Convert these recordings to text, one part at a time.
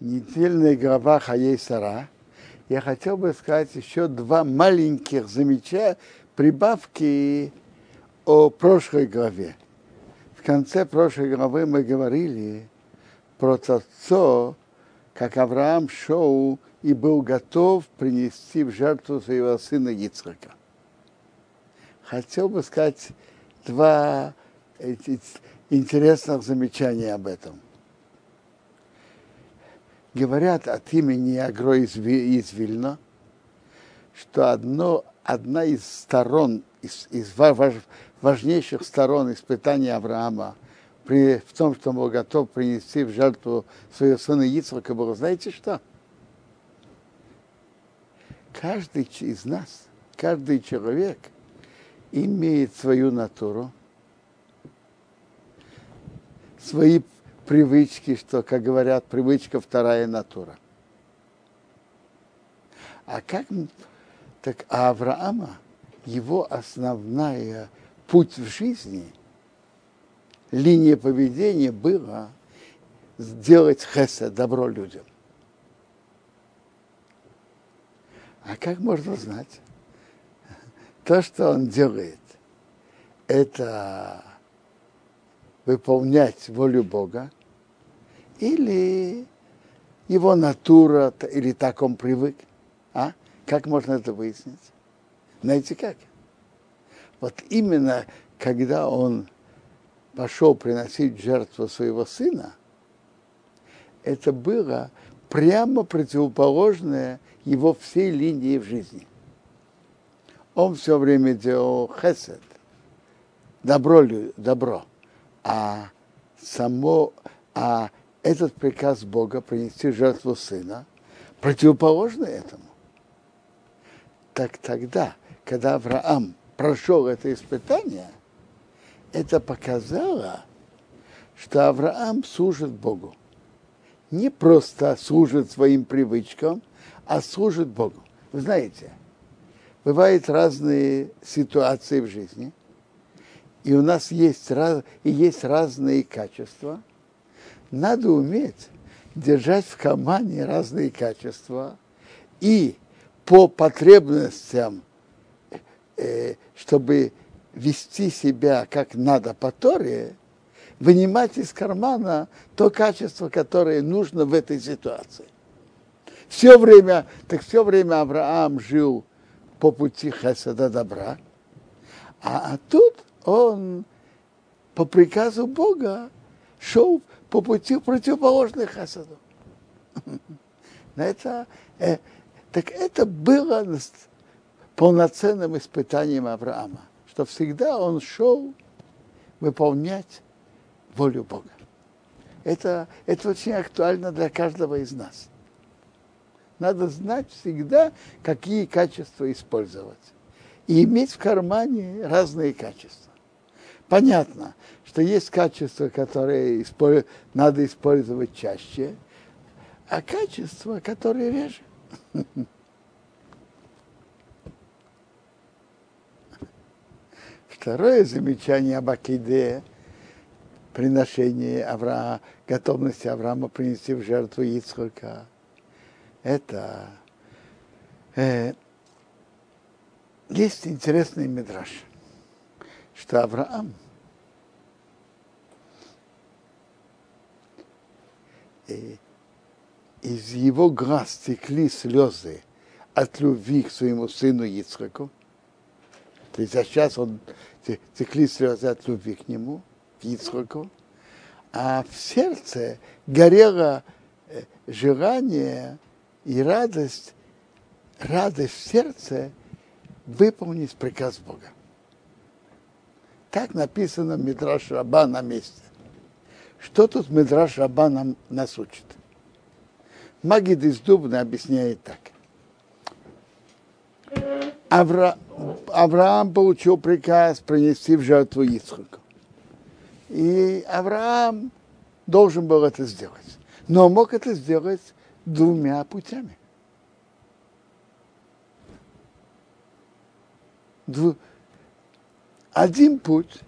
недельная глава Хаей Сара, я хотел бы сказать еще два маленьких замечания, прибавки о прошлой главе. В конце прошлой главы мы говорили про то, как Авраам шел и был готов принести в жертву своего сына Ицхака. Хотел бы сказать два интересных замечания об этом. Говорят от имени Агро из, из Вильна, что одно, одна из сторон, из, из важнейших сторон испытания Авраама при, в том, что он был готов принести в жертву своего сына Ицхака, было, знаете что? Каждый из нас, каждый человек имеет свою натуру, свои привычки, что, как говорят, привычка вторая натура. А как так а Авраама, его основная путь в жизни, линия поведения была сделать хеса, добро людям. А как можно знать? То, что он делает, это выполнять волю Бога, или его натура, или так он привык. А? Как можно это выяснить? Знаете как? Вот именно когда он пошел приносить жертву своего сына, это было прямо противоположное его всей линии в жизни. Он все время делал хесед, добро, добро а само, а этот приказ Бога принести жертву сына противоположный этому. Так тогда, когда Авраам прошел это испытание, это показало, что Авраам служит Богу. Не просто служит своим привычкам, а служит Богу. Вы знаете, бывают разные ситуации в жизни – и у нас есть, раз, и есть разные качества, надо уметь держать в кармане разные качества и по потребностям, э, чтобы вести себя как надо по Торе, вынимать из кармана то качество, которое нужно в этой ситуации. Все время, так все время Авраам жил по пути хесада добра, а, а тут он по приказу Бога шел по пути противоположных хасаду. Это, э, так это было полноценным испытанием Авраама, что всегда он шел выполнять волю Бога. Это, это очень актуально для каждого из нас. Надо знать всегда, какие качества использовать. И иметь в кармане разные качества понятно, что есть качества, которые надо использовать чаще, а качества, которые реже. Второе замечание об Акиде, приношение Авраама, готовности Авраама принести в жертву Ицхака, это э, есть интересный мидраж, что Авраам – из его глаз текли слезы от любви к своему сыну Ицхаку. То есть а сейчас он текли слезы от любви к нему, к Ицхаку. А в сердце горело э, желание и радость, радость в сердце выполнить приказ Бога. Так написано в Мидраш Раба на месте. Что тут Медраш Раба нам нас учит? Магид из Дубна объясняет так. Авра... Авраам получил приказ принести в жертву Ицхаку. И Авраам должен был это сделать. Но мог это сделать двумя путями. Дву... Один путь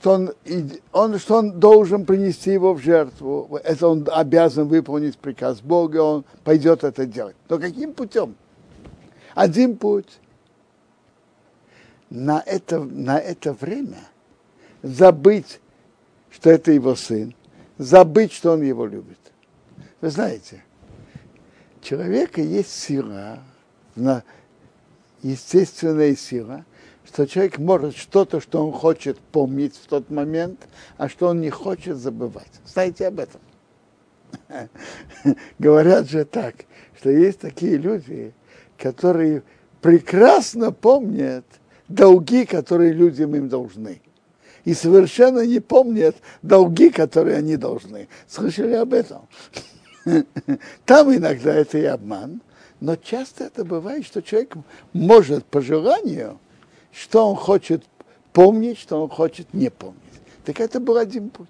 что он, он, что он должен принести его в жертву. Это он обязан выполнить приказ Бога, он пойдет это делать. Но каким путем? Один путь. На это, на это время забыть, что это его сын, забыть, что он его любит. Вы знаете, человека есть сила, естественная сила, что человек может что-то, что он хочет помнить в тот момент, а что он не хочет забывать. Знаете об этом? Говорят же так, что есть такие люди, которые прекрасно помнят долги, которые людям им должны. И совершенно не помнят долги, которые они должны. Слышали об этом? Там иногда это и обман, но часто это бывает, что человек может по желанию, что он хочет помнить, что он хочет не помнить. Так это был один путь.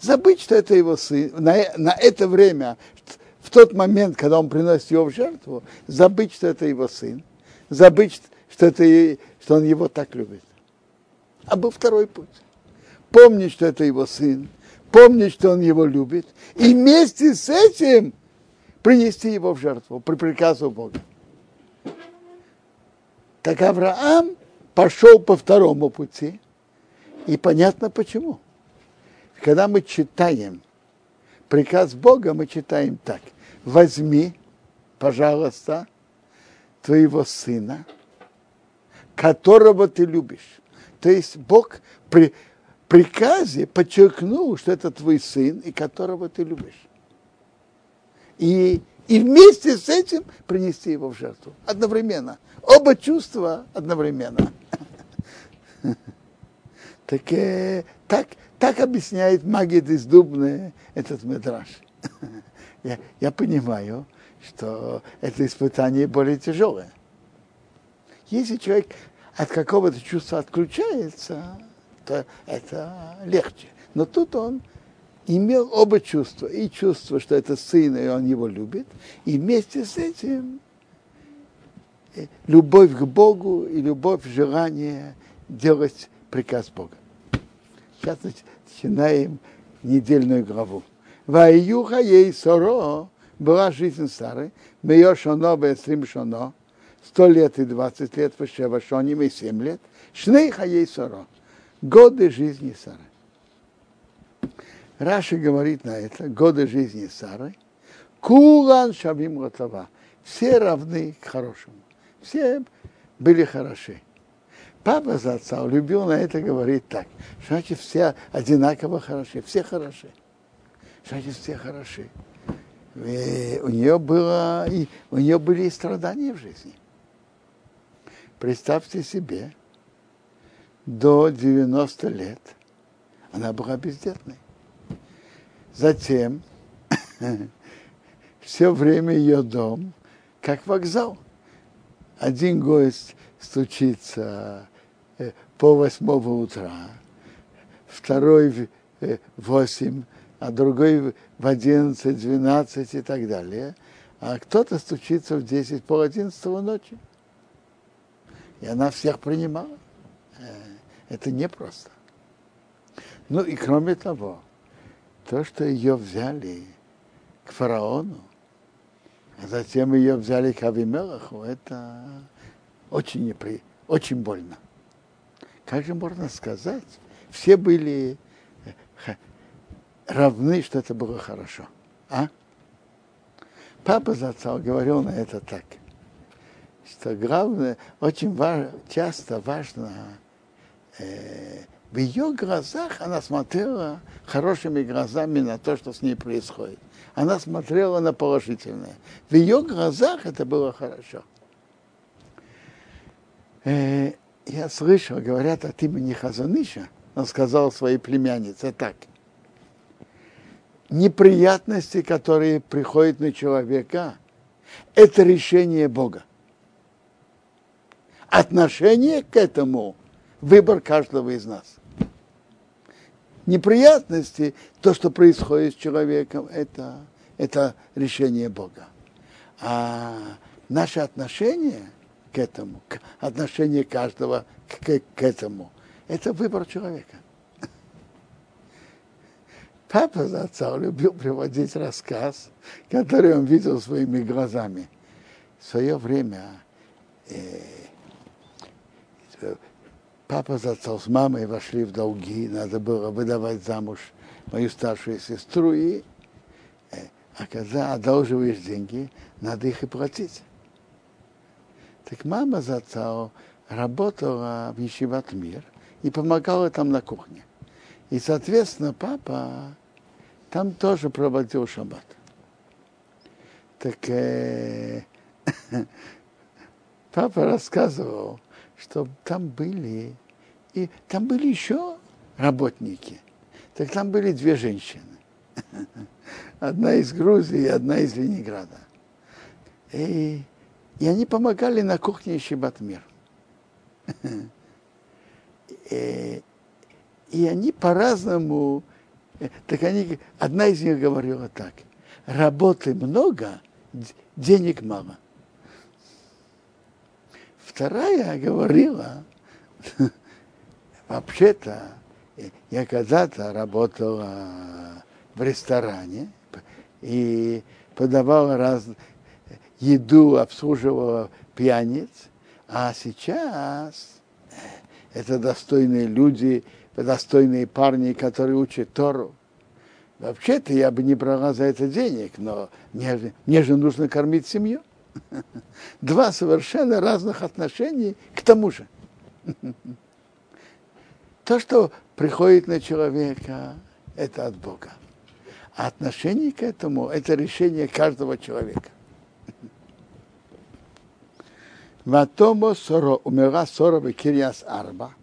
Забыть, что это его сын, на, на это время, в тот момент, когда он приносит его в жертву, забыть, что это его сын, забыть, что, это, что он его так любит. А был второй путь. Помнить, что это его сын, помнить, что он его любит, и вместе с этим принести его в жертву при приказу Бога. Так Авраам пошел по второму пути, и понятно почему. Когда мы читаем приказ Бога, мы читаем так. Возьми, пожалуйста, твоего сына, которого ты любишь. То есть Бог при приказе подчеркнул, что это твой сын, и которого ты любишь и, и вместе с этим принести его в жертву. Одновременно. Оба чувства одновременно. Так, э, так, так объясняет магия Дубны этот медраж. Я, я понимаю, что это испытание более тяжелое. Если человек от какого-то чувства отключается, то это легче. Но тут он имел оба чувства. И чувство, что это сын, и он его любит, и вместе с этим э, любовь к Богу и любовь, желание делать приказ Бога. Сейчас начинаем недельную главу. Ваюха ей соро была жизнь Сары, меё шоно бесрим шоно, сто лет и двадцать лет, в шоним и семь лет, шнейха ей соро, годы жизни Сары. Раши говорит на это, годы жизни Сары, Кулан Шавим Латава. Все равны к хорошему. Все были хороши. Папа за отца любил на это говорить так. Значит, все одинаково хороши, все хороши. Значит, все хороши. И у нее было, и у нее были и страдания в жизни. Представьте себе, до 90 лет она была бездетной. Затем все время ее дом как вокзал. Один гость стучится по восьмого утра, второй в э, восемь, а другой в одиннадцать, двенадцать и так далее. А кто-то стучится в десять, пол одиннадцатого ночи. И она всех принимала. Э, это непросто. Ну и кроме того, то, что ее взяли к фараону, а затем ее взяли к Авимелаху, это очень, непри... очень больно. Как же можно сказать? Все были э, равны, что это было хорошо. А? Папа Зацал говорил на это так, что главное, очень важно, часто важно э, в ее глазах она смотрела хорошими глазами на то, что с ней происходит. Она смотрела на положительное. В ее глазах это было хорошо. Э, я слышал, говорят от имени Хазаныша, он сказал своей племяннице так. Неприятности, которые приходят на человека, это решение Бога. Отношение к этому – выбор каждого из нас неприятности, то, что происходит с человеком, это, это решение Бога. А наше отношение к этому, к отношение каждого к, к этому, это выбор человека. Папа Зацал любил приводить рассказ, который он видел своими глазами. В свое время э, папа Зацал с мамой вошли в долги, надо было выдавать замуж мою старшую сестру, и э, а когда одалживаешь деньги, надо их и платить. Так мама Зацал работала в Ешиват Мир и помогала там на кухне. И, соответственно, папа там тоже проводил шаббат. Так э, папа рассказывал, что там были, и там были еще работники. Так там были две женщины. Одна из Грузии, одна из Ленинграда. И, и они помогали на кухне Шибат Мир. И, они по-разному так они, одна из них говорила так, работы много, денег мало. Вторая говорила, вообще-то, я когда-то работала в ресторане и подавала раз, еду, обслуживала пьяниц, а сейчас это достойные люди, достойные парни, которые учат Тору. Вообще-то я бы не брала за это денег, но мне, мне же нужно кормить семью. Два совершенно разных отношений к тому же. То, что приходит на человека, это от Бога. А отношение к этому – это решение каждого человека. Ватомо соро умерла соро в Кирьяс Арба –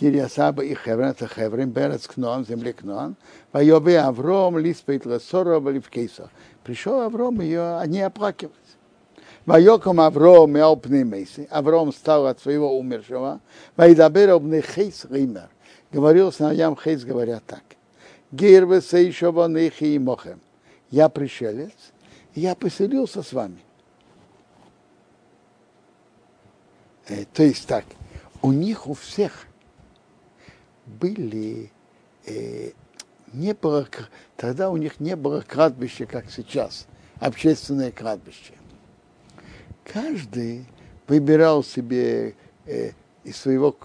Кирьясаба и Хеврен, это Хеврен, Берец Кнон, земли Кнон, Вайобе Авром, Лиспейт Лесора, Валифкейса. Пришел Авром, ее они оплакивать. Вайоком Авром, Мяупны Мейси, Авром стал от своего умершего, Вайдабер обны Хейс Ример. Говорил сыновьям Хейс, говоря так. Герве Сейшова Нехи и Мохем. Я пришелец, я поселился с вами. Э, то есть так, у них у всех были э, не было, тогда у них не было кладбища, как сейчас, общественное кладбище. Каждый выбирал себе э, из своего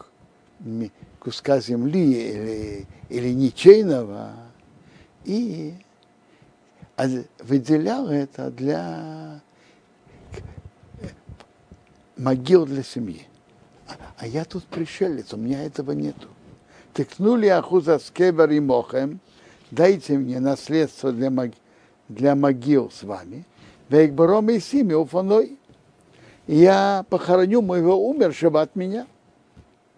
куска земли или, или ничейного и выделял это для могил для семьи. А я тут пришелец, у меня этого нету тыкнули ахуза скебер и мохем, дайте мне наследство для, мог... для могил с вами, вейкбором и сими уфаной. Я похороню моего умершего от меня.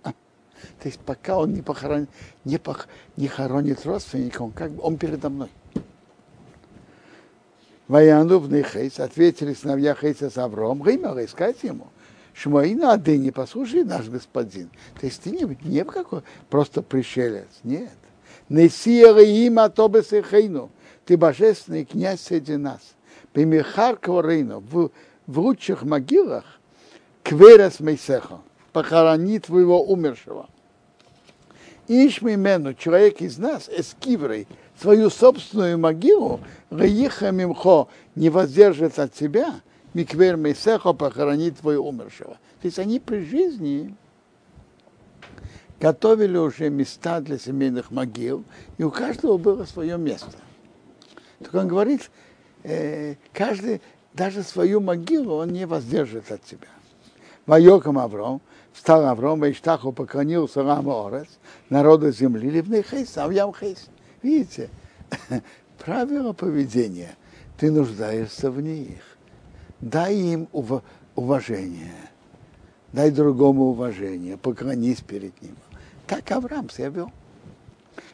А, то есть пока он не, похорон... не, пох... не хоронит родственника, он как он передо мной. Ваяну в Хейс ответили сыновья Хейса с Авром, Геймер, искать ему. Шмаина, не послушай наш господин. То есть ты не, не какой просто пришелец, нет. Несиера има тобесехейну. Ты божественный князь среди нас. Пимихар кварейну. В, в лучших могилах кверес мейсеха. Похорони твоего умершего. Ишмимену, человек из нас, эскиврей, свою собственную могилу, Раиха Мимхо не воздержит от себя, Миквер Месехо похоронит твоего умершего. То есть они при жизни готовили уже места для семейных могил, и у каждого было свое место. Так он говорит, э, каждый даже свою могилу он не воздержит от себя. Вайоком Авром, встал Авром, и Иштаху поклонился Рама Орес, народа земли, ливный хейс, авьям хейс. Видите, правило поведения, ты нуждаешься в них дай им уважение, дай другому уважение, поклонись перед ним. Так Авраам себя вел.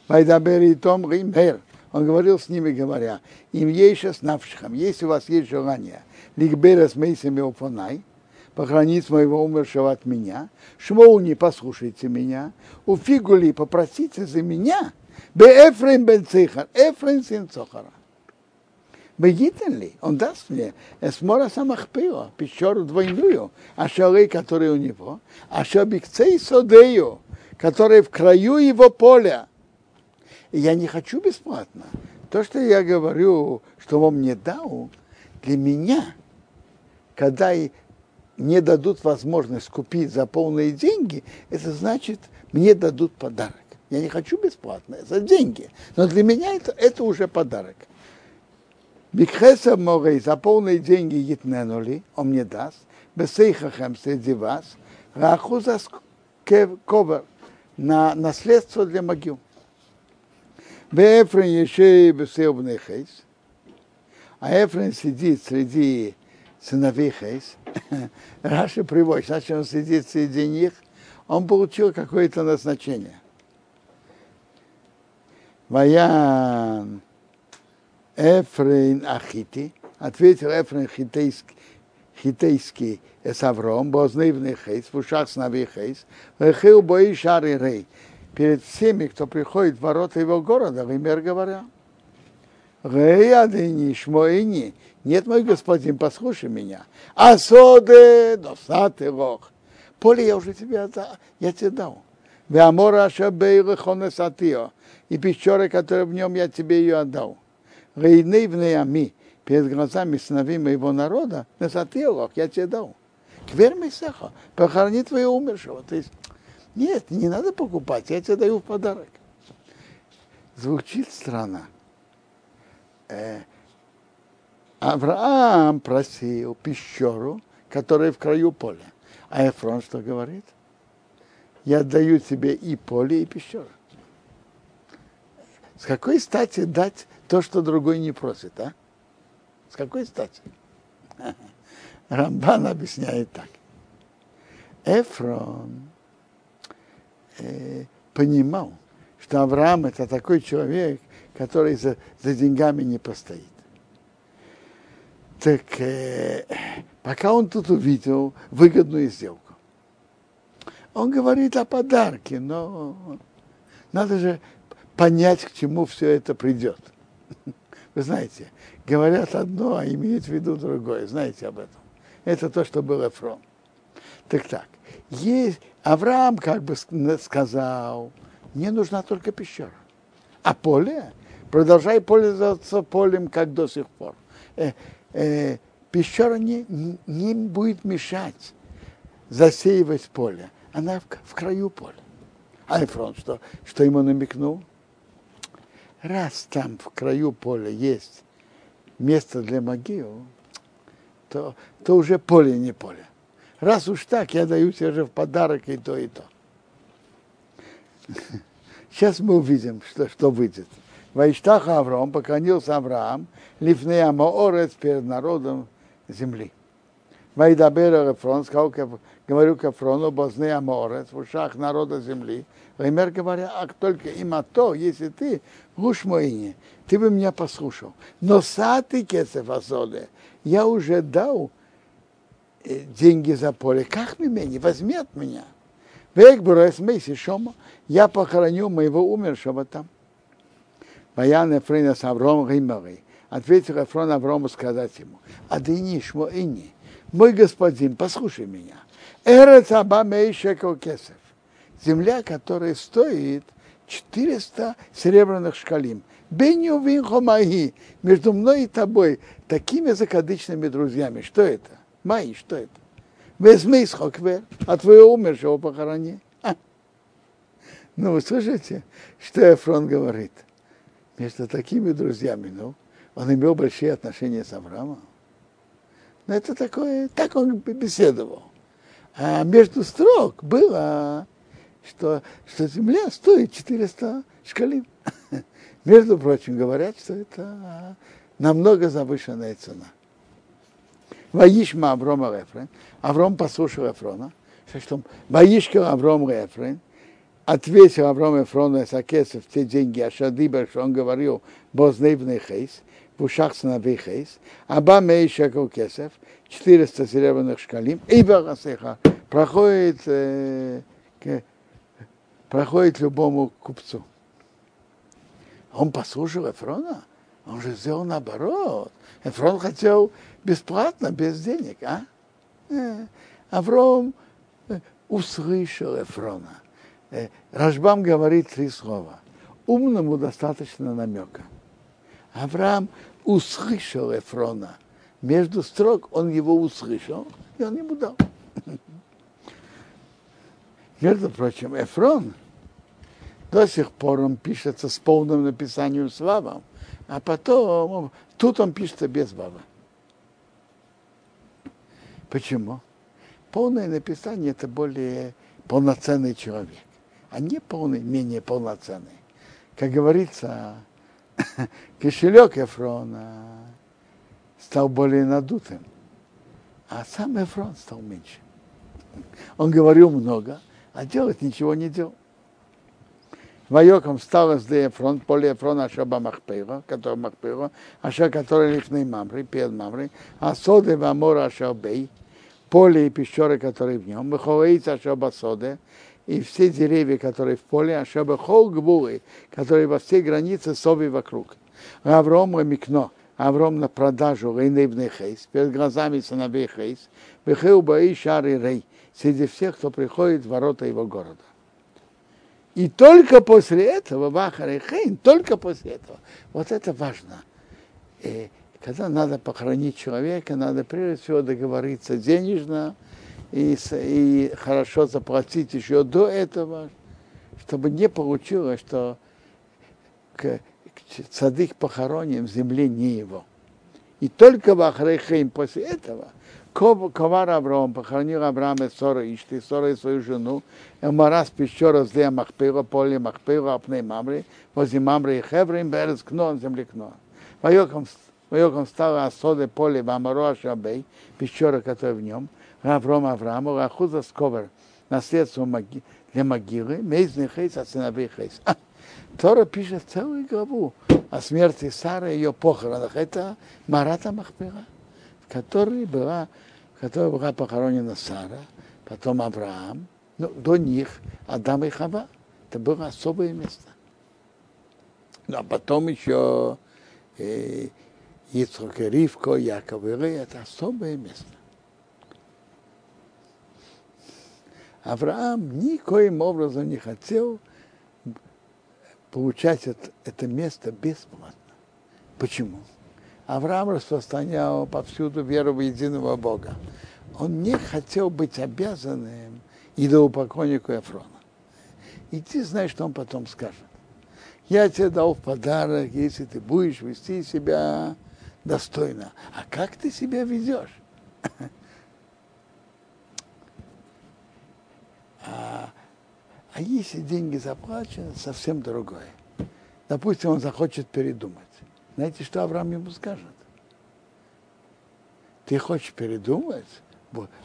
Вайдабери Том Ример. Он говорил с ними, говоря, им есть с навшихам, если у вас есть желание, ликбера с мейсами уфонай, похоронить моего умершего от меня, шмоу не послушайте меня, у фигули попросите за меня, бе Эфрем бен Цихар, Эфрем сын Цохара. Бегитен ли, он даст мне эсмора самахпила, пещеру двойную, а шары, которые у него, а шабикцей содею, которые в краю его поля. И я не хочу бесплатно. То, что я говорю, что он мне дал, для меня, когда мне дадут возможность купить за полные деньги, это значит, мне дадут подарок. Я не хочу бесплатно, за деньги. Но для меня это, это уже подарок. Бикхеса могой за полные деньги етненули, он мне даст, בתוככם среди вас, אחוזת קבר, на наследство для могил. ועפרון ישב בתוך בני חת, а Эфрен сидит среди сыновей Хейс. Раши приводит, значит, он сидит среди них, он получил какое-то назначение. ויען עפרון החתי, ответил Эфрейн хитейский, хитейский Эсавром, бознывный хейс, в ушах сновей хейс, вехил бои шары рей, перед всеми, кто приходит в ворота его города, вымер говоря. Реядыни, шмоини, нет, мой господин, послушай меня. Асоде, досаты рог. Поле я уже тебе отдал, я тебе дал. Веамора шабей хонесатио и пещеры, которые в нем я тебе ее отдал. Рейны в неями, перед глазами сыновей моего народа, на сатилох я тебе дал. Квер Месеха, похорони твоего умершего. То есть, нет, не надо покупать, я тебе даю в подарок. Звучит странно. Э, Авраам просил пещеру, которая в краю поля. А Эфрон что говорит? Я даю тебе и поле, и пещеру. С какой стати дать то, что другой не просит, а? С какой стати? Рамбан объясняет так. Эфрон э, понимал, что Авраам это такой человек, который за, за деньгами не постоит. Так э, пока он тут увидел выгодную сделку, он говорит о подарке, но надо же понять, к чему все это придет. Вы знаете, говорят одно, а имеют в виду другое. Знаете об этом. Это то, что был Эфрон. Так так. Есть, Авраам как бы сказал, мне нужна только пещера. А поле, продолжай пользоваться полем, как до сих пор. Э, э, пещера не, не будет мешать засеивать поле. Она в, в краю поля. Эфрон что, что ему намекнул? Раз там в краю поля есть место для могил, то, то уже поле не поле. Раз уж так, я даю тебе же в подарок и то, и то. Сейчас мы увидим, что, что выйдет. Вайштах Авраам, поклонился Авраам, лифнея Моорец перед народом земли. Вайдабера Ефрон, сказал, говорю к Ефрону, Бознея Моорец, в ушах народа земли, Ваймер говоря, а только има то, если ты, гуш моини, ты бы меня послушал. Но саты кесев асоде, я уже дал э, деньги за поле. Как мне, возьми от меня. Я похороню моего умершего там. Баян Эфрейна с Авром Гимарей. Ответил Эфрон Аврому сказать ему, а ты не шмоини, мой господин, послушай меня. Эрец аба мейшекал кесев земля, которая стоит 400 серебряных шкалим. Беню винхомаги, между мной и тобой, такими закадычными друзьями. Что это? Мои, что это? Возьми хоквер, а твоего умершего похорони. А. Ну, вы слышите, что Эфрон говорит? Между такими друзьями, ну, он имел большие отношения с Авраамом. Но это такое, так он беседовал. А между строк было что, что земля стоит 400 шкалин. Между прочим, говорят, что это намного завышенная цена. Ваишма Аврома Рефрен. Авром послушал Эфрона. Ваишка Авром Рефрен. Ответил Авром Эфрону Сакесов те деньги, а Шадиба, что он говорил, бозневный хейс, в ушах сыновей хейс, аба мейшаков кесов, 400 серебряных шкалим, и Багасеха проходит э, проходит любому купцу. Он послушал Эфрона, он же сделал наоборот. Эфрон хотел бесплатно, без денег, а? Э, Авром э, услышал Эфрона. Э, Рашбам говорит три слова. умному достаточно намека. Авраам услышал Эфрона. Между строк он его услышал, и он ему дал. Между прочим, Эфрон до сих пор он пишется с полным написанием с вавом, а потом тут он пишется без вава. Почему? Полное написание это более полноценный человек, а не полный, менее полноценный. Как говорится, кошелек Эфрона стал более надутым, а сам Эфрон стал меньше. Он говорил много, а делать ничего не делал. Вайоком стал из Эфрон, поле Эфрона Ашаба Махпейра, который Махпейра, Аша, который лифный Мамры, перед Мамры, а соды Вамора Ашабей, поле и пещеры, которые в нем, Маховаица Ашаба Соде, и все деревья, которые в поле, Ашаба Хол Гбуры, которые во всей границе сови вокруг. Авром Микно, Авром на продажу Рейнебный Хейс, перед глазами сыновей Хейс, Бехеу Баи Шары Рей, среди всех, кто приходит в ворота его города. И только после этого, Бахар Хейн, только после этого. Вот это важно. И когда надо похоронить человека, надо прежде всего договориться денежно и, и хорошо заплатить еще до этого, чтобы не получилось, что к, к цадык похоронен в земле не его. И только Бахрейхейм после этого – Ковар Авраам похоронил Авраама Сора Ишти, Сора и свою жену, Эмарас пещера зле Махпила, поле Махпила, Апней Мамри, возле Мамри и Хеврим, Берез Кнон, земли Кнон. Воеком стало Асоде поле Вамаро Шабей, пещера, которая в нем, Авраам Аврааму, Ахуза Сковер, наследство для могилы, Мейзный Хейс, а сыновей Хейс. Тора пишет целую главу о смерти Сары и ее похоронах. Это Марата Махпила которой была, которой была похоронена Сара, потом Авраам, ну, до них Адам и Хава. Это было особое место. Ну, а потом еще э, Ицхок и Ривко, Яков и Рей, это особое место. Авраам никоим образом не хотел получать это, это место бесплатно. Почему? Авраам распространял повсюду веру в единого Бога. Он не хотел быть обязанным идолопоклоннику Эфрона. И ты знаешь, что он потом скажет. Я тебе дал в подарок, если ты будешь вести себя достойно. А как ты себя ведешь? А, а если деньги заплачены, совсем другое. Допустим, он захочет передумать. Знаете, что Авраам ему скажет? Ты хочешь передумать?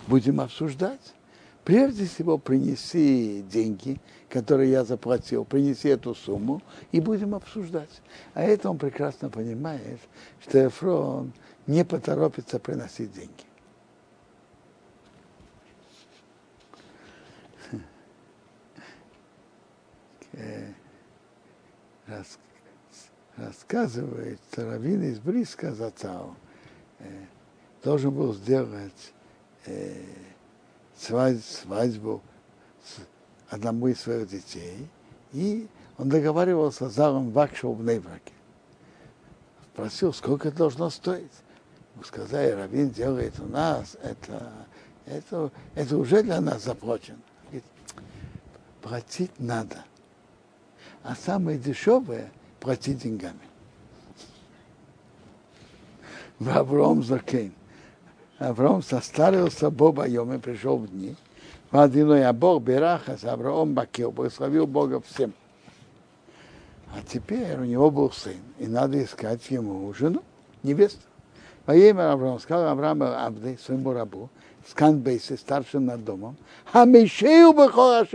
Будем обсуждать. Прежде всего принеси деньги, которые я заплатил, принеси эту сумму и будем обсуждать. А это он прекрасно понимает, что Эфрон не поторопится приносить деньги. Раз рассказывает, Равин из Бриска зацал, э, должен был сделать э, свадьбу, свадьбу с одному из своих детей, и он договаривался с залом Вакшева в Нейбраке. Спросил, сколько это должно стоить. Сказали, Равин делает у нас, это, это, это уже для нас заплачено. Говорит, платить надо. А самое дешевое платить деньгами. Авром Закен. Авром состарился Боба Йоме, пришел в дни. В одиной а Бог Бераха с Авраам Бакил, благословил Бога всем. А теперь у него был сын, и надо искать ему жену, невесту. Во имя Авраам сказал Авраам Абды, своему рабу, Скан Бейси, старшим над домом, а Мишею Бахора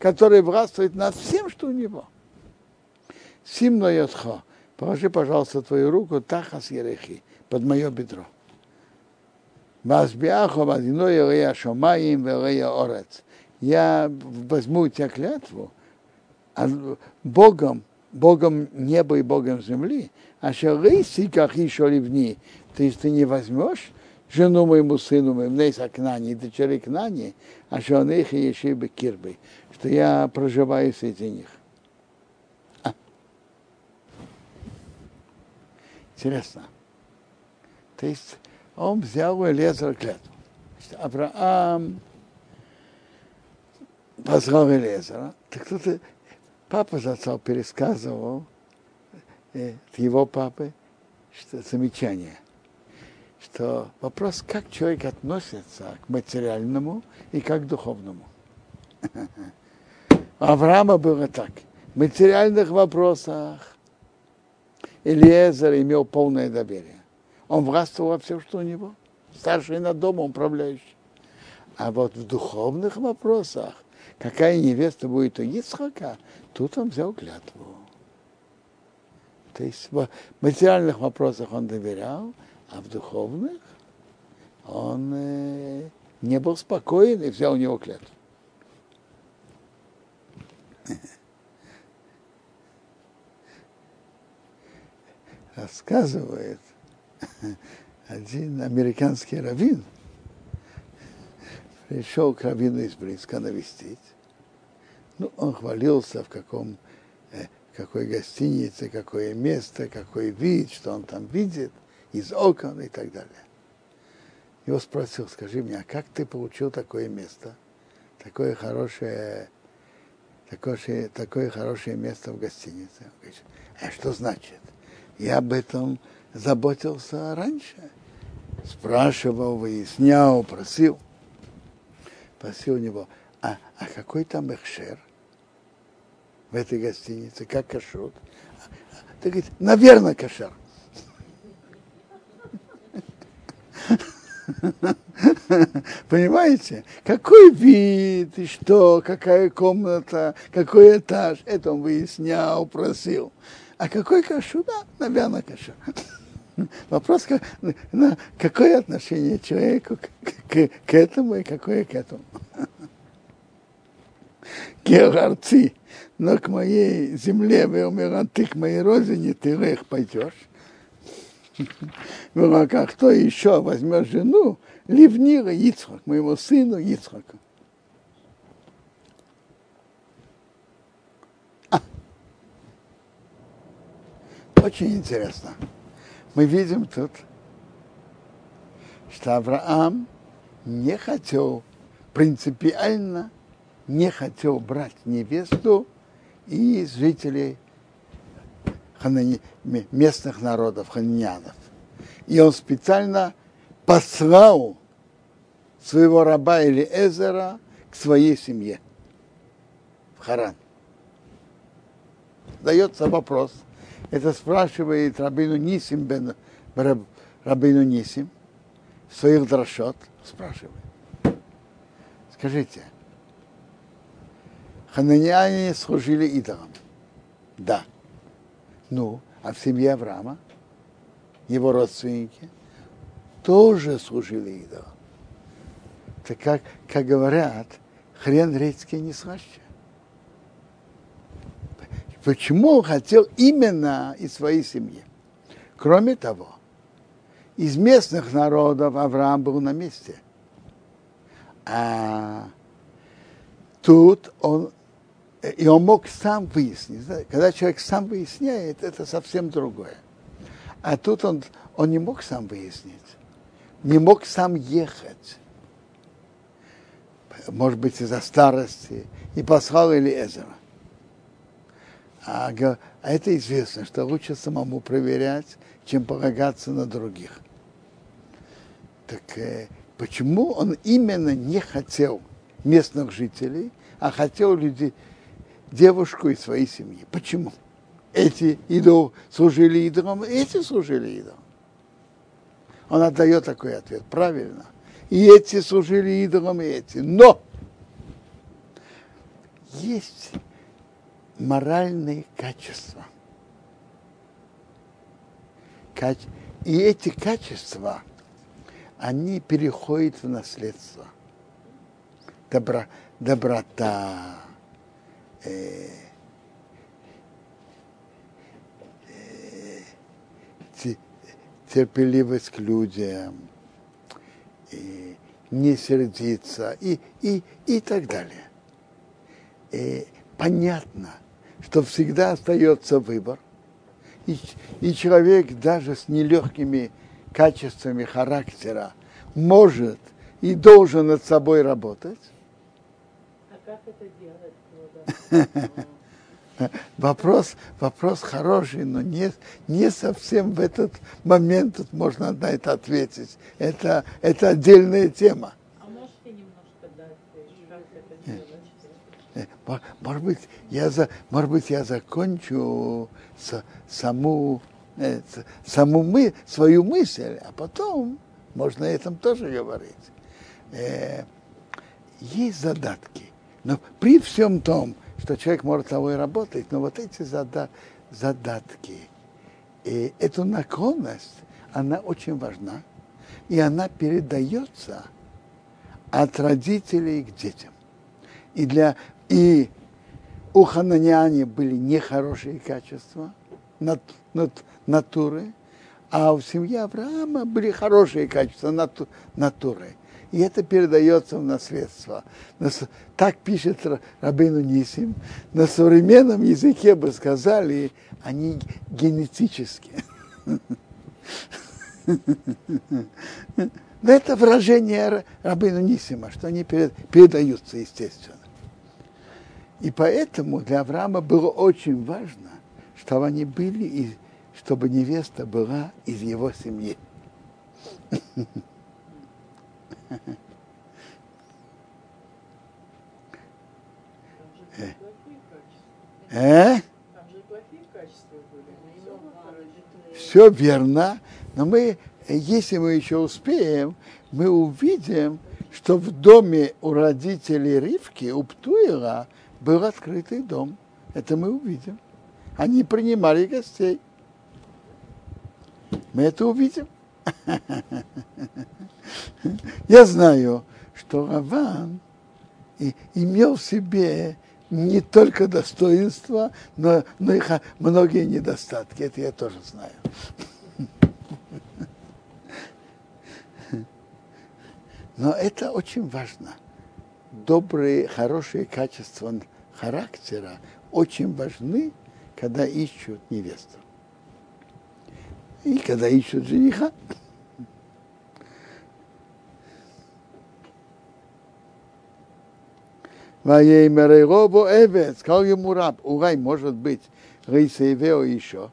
который властвует над всем, что у него. Симно Йотхо, положи, пожалуйста, твою руку Тахас Ерехи, под мое бедро. Вазбиахо вазино Ерея Шомаим Верея Орец. Я возьму у тебя клятву, а Богом, Богом неба и Богом земли, а шарыси, как еще ливни, то есть ты не возьмешь жену моему сыну, моему Нейса Кнани, и дочери Кнани, а он их и бы кирбы, что я проживаю среди них. А. Интересно. То есть он взял у Элезера клятву. Авраам позвал Элезера. Так тут папа зацал пересказывал э, его папы что замечание, что вопрос, как человек относится к материальному и как к духовному. У Авраама было так. В материальных вопросах Элиезер имел полное доверие. Он властвовал во всем, что у него. Старший над домом, управляющий. А вот в духовных вопросах, какая невеста будет у Ицхака, тут он взял клятву. То есть в материальных вопросах он доверял, а в духовных он э, не был спокоен и взял у него клятву. Рассказывает один американский раввин, пришел к раввину из Бриска навестить. Ну, он хвалился, в каком, э, какой гостинице, какое место, какой вид, что он там видит, из окон и так далее. Его спросил, скажи мне, а как ты получил такое место, такое хорошее такое, такое хорошее место в гостинице. Он говорит, а что значит? Я об этом заботился раньше. Спрашивал, выяснял, просил. Просил у него, а, а какой там эхшер в этой гостинице, как кашрут? Ты говорит, наверное, кашер. Понимаете? Какой вид, и что, какая комната, какой этаж. Это он выяснял, просил. А какой кашу? Да, наверное, кашу. Вопрос, на какое отношение человеку к, к, к этому и какое к этому. Георарцы, но к моей земле, вы умиран, ты к моей родине, ты их пойдешь. Ну, а кто еще возьмет жену, Ливнира Ицхак, моему сыну Ицхаку. Очень интересно. Мы видим тут, что Авраам не хотел, принципиально не хотел брать невесту из жителей местных народов, ханьянов. И он специально послал своего раба или Эзера к своей семье в Харан. Дается вопрос. Это спрашивает Рабину Нисим, бен, Рабину Нисим, своих дрошот, спрашивает. Скажите, хананяне служили идолам? Да. Ну, а в семье Авраама, его родственники, тоже служили идолам. Так как, как говорят, хрен редьки не слаще. Почему он хотел именно из своей семьи? Кроме того, из местных народов Авраам был на месте. А тут он и он мог сам выяснить. Когда человек сам выясняет, это совсем другое. А тут он, он не мог сам выяснить, не мог сам ехать. Может быть, из-за старости. И послал Элиезера. А, а это известно, что лучше самому проверять, чем полагаться на других. Так э, почему он именно не хотел местных жителей, а хотел людей, девушку из своей семьи. Почему? Эти идол служили идолам, эти служили идолам. Он отдает такой ответ, правильно. И эти служили идолам, и эти. Но есть моральные качества. И эти качества, они переходят в наследство. Добро, доброта, э, э, терпеливость к людям, и не сердиться и, и, и так далее. И понятно, что всегда остается выбор. И, и человек даже с нелегкими качествами характера может и должен над собой работать. А как это делать? Вопрос, вопрос хороший, но не, не совсем в этот момент тут можно на это ответить. Это, это отдельная тема. А можете немножко дать, как это делать? Э, может быть, я, за, может быть, я закончу с, саму, э, саму мы, свою мысль, а потом можно этом тоже говорить. Э, есть задатки, но при всем том, что человек может и работать, но вот эти зада, задатки, и эту наклонность, она очень важна, и она передается от родителей к детям. И, для, и у хананяне были нехорошие качества, нат, нат, натуры, а у семьи Авраама были хорошие качества нату, натуры и это передается в наследство. Так пишет Рабейну Нисим. На современном языке бы сказали, они генетические. Но это выражение Рабейну Нисима, что они передаются, естественно. И поэтому для Авраама было очень важно, чтобы они были, и чтобы невеста была из его семьи. Э? Все верно, но мы, если мы еще успеем, мы увидим, что в доме у родителей Ривки, у Птуила, был открытый дом. Это мы увидим. Они принимали гостей. Мы это увидим. Я знаю, что Раван имел в себе не только достоинства, но, но и многие недостатки. Это я тоже знаю. Но это очень важно. Добрые, хорошие качества характера очень важны, когда ищут невесту. И когда ищут жениха. Ваеймерейробо Эвет, сказал ему раб, урай, может быть, Рейсейвео еще,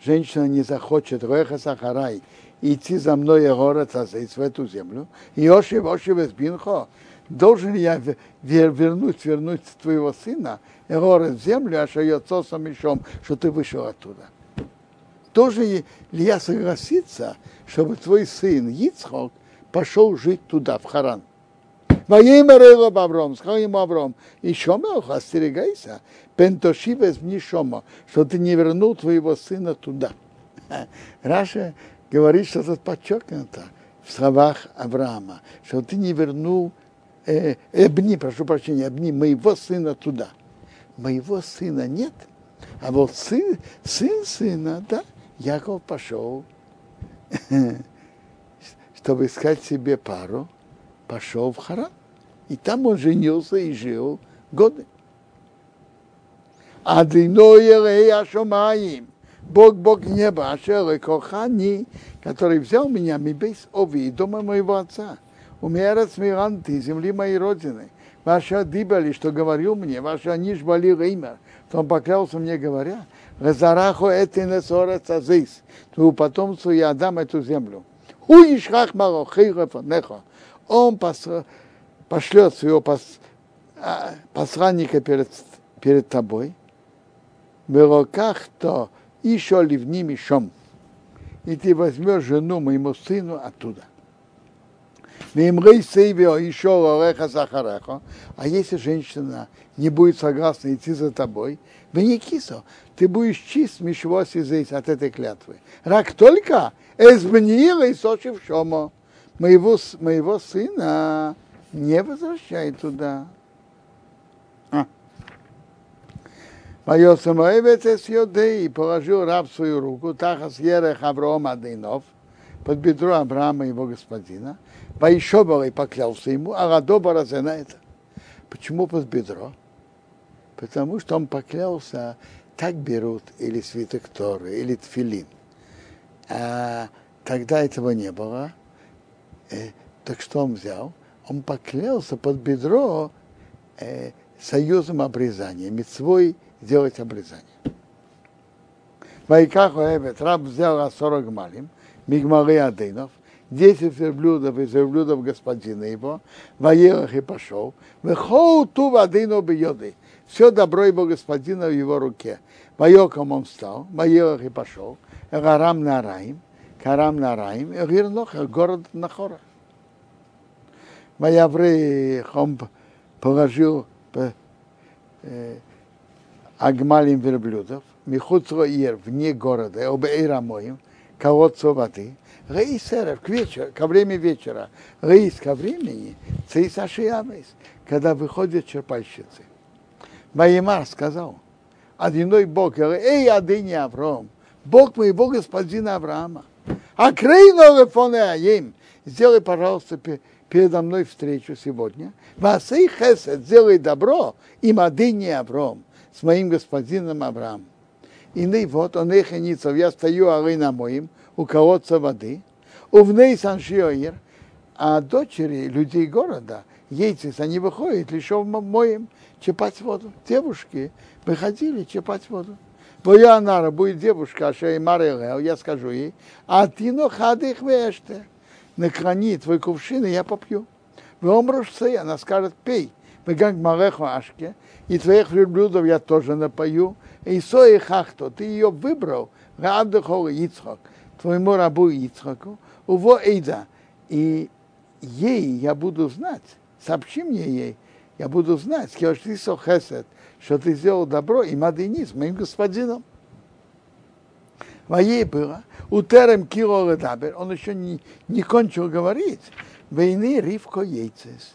женщина не захочет Реха Сахарай идти за мной город в эту землю, и Оши Оши Бинхо, должен я вернуть, вернуть твоего сына, и город в землю, а что я мешом, что ты вышел оттуда. Должен ли я согласиться, чтобы твой сын Ицхок пошел жить туда, в Харан? Ваимер его Авром, сказал ему Авром, и Шомех, остерегайся, пентошивес мне Шома, что ты не вернул твоего сына туда. Раша говорит, что тут подчеркнуто в словах Авраама, что ты не вернул Эбни, прошу прощения, Эбни, моего сына туда. Моего сына нет, а вот сын, сын сына, да, Яков пошел, чтобы искать себе пару, пошел в Харан. И там он женился и жил годы. Ашомаим, Бог, Бог неба, Ашер Кохани, который взял меня, Мибейс Ови, дома моего отца, умерец Миранты, земли моей родины, ваша дибали, что говорил мне, ваша ниш бали реймер, что он поклялся мне, говоря, Резараху это азис, твоему потомству я дам эту землю. Марохейра фанеха, он пошлет своего а, посланника перед, перед тобой, в руках то еще ливни мишом, и ты возьмешь жену моему сыну оттуда. А если женщина не будет согласна идти за тобой, не кисо, ты будешь чист мишвоси здесь от этой клятвы. Рак только эзбнила и сочив шомо моего, моего сына не возвращай туда. А. Мое самоевец и положил раб свою руку, тахас ерех Авраам Адинов, под бедро Авраама, его господина, Ваишобал и поклялся ему, а Радоба на это. Почему под бедро? Потому что он поклялся так берут или свиток Торы, или тфилин. А тогда этого не было. Э, так что он взял? Он поклялся под бедро э, союзом обрезания, мецвой сделать обрезание. Вайках Эбет, раб взял 40 малим, мигмары адынов, 10 верблюдов из верблюдов господина его, воелах и пошел, выхол ту адыну бьеды, все добро его господина в его руке. Воеком он встал, воелах и пошел, Гарам на Раим, Карам на Раим, и Гирнохер, город Нахора. Маяврей он положил э, агмалим верблюдов, Михуцро Ир, вне города, обеира моим, колодцу воды, Рейсеров, к вечеру, ко времени вечера, рейс ко времени, цейсашиямейс, когда выходят черпальщицы. Маимар сказал, одиной Бог, эй, адыни Авром, Бог моего господина Авраама, а крейно аем, сделай, пожалуйста, передо мной встречу сегодня. Васей хесед, сделай добро, и мадыни Авром, с моим господином Авраамом. И вот он их я стою ары на моим, у колодца воды, у вней саншиоир, а дочери людей города, яйцес, они выходят лишь моим чепать воду. Девушки выходили чепать воду. Твоя нара будет девушка, а и Марелел, я скажу ей, а ты но хады их веште. Наклони твой кувшин, и я попью. Вы умрешь она скажет, пей. Вы как малеху ашке, и твоих верблюдов я тоже напою. И сои хахто, ты ее выбрал, Радахол Ицхак, твоему рабу Ицхаку, уво эйда. И ей я буду знать, сообщи мне ей, я буду знать, что ты сделал добро и мадынис моим господином. Воей было, у терем кило он еще не, не кончил говорить, войны Ривко яйцес.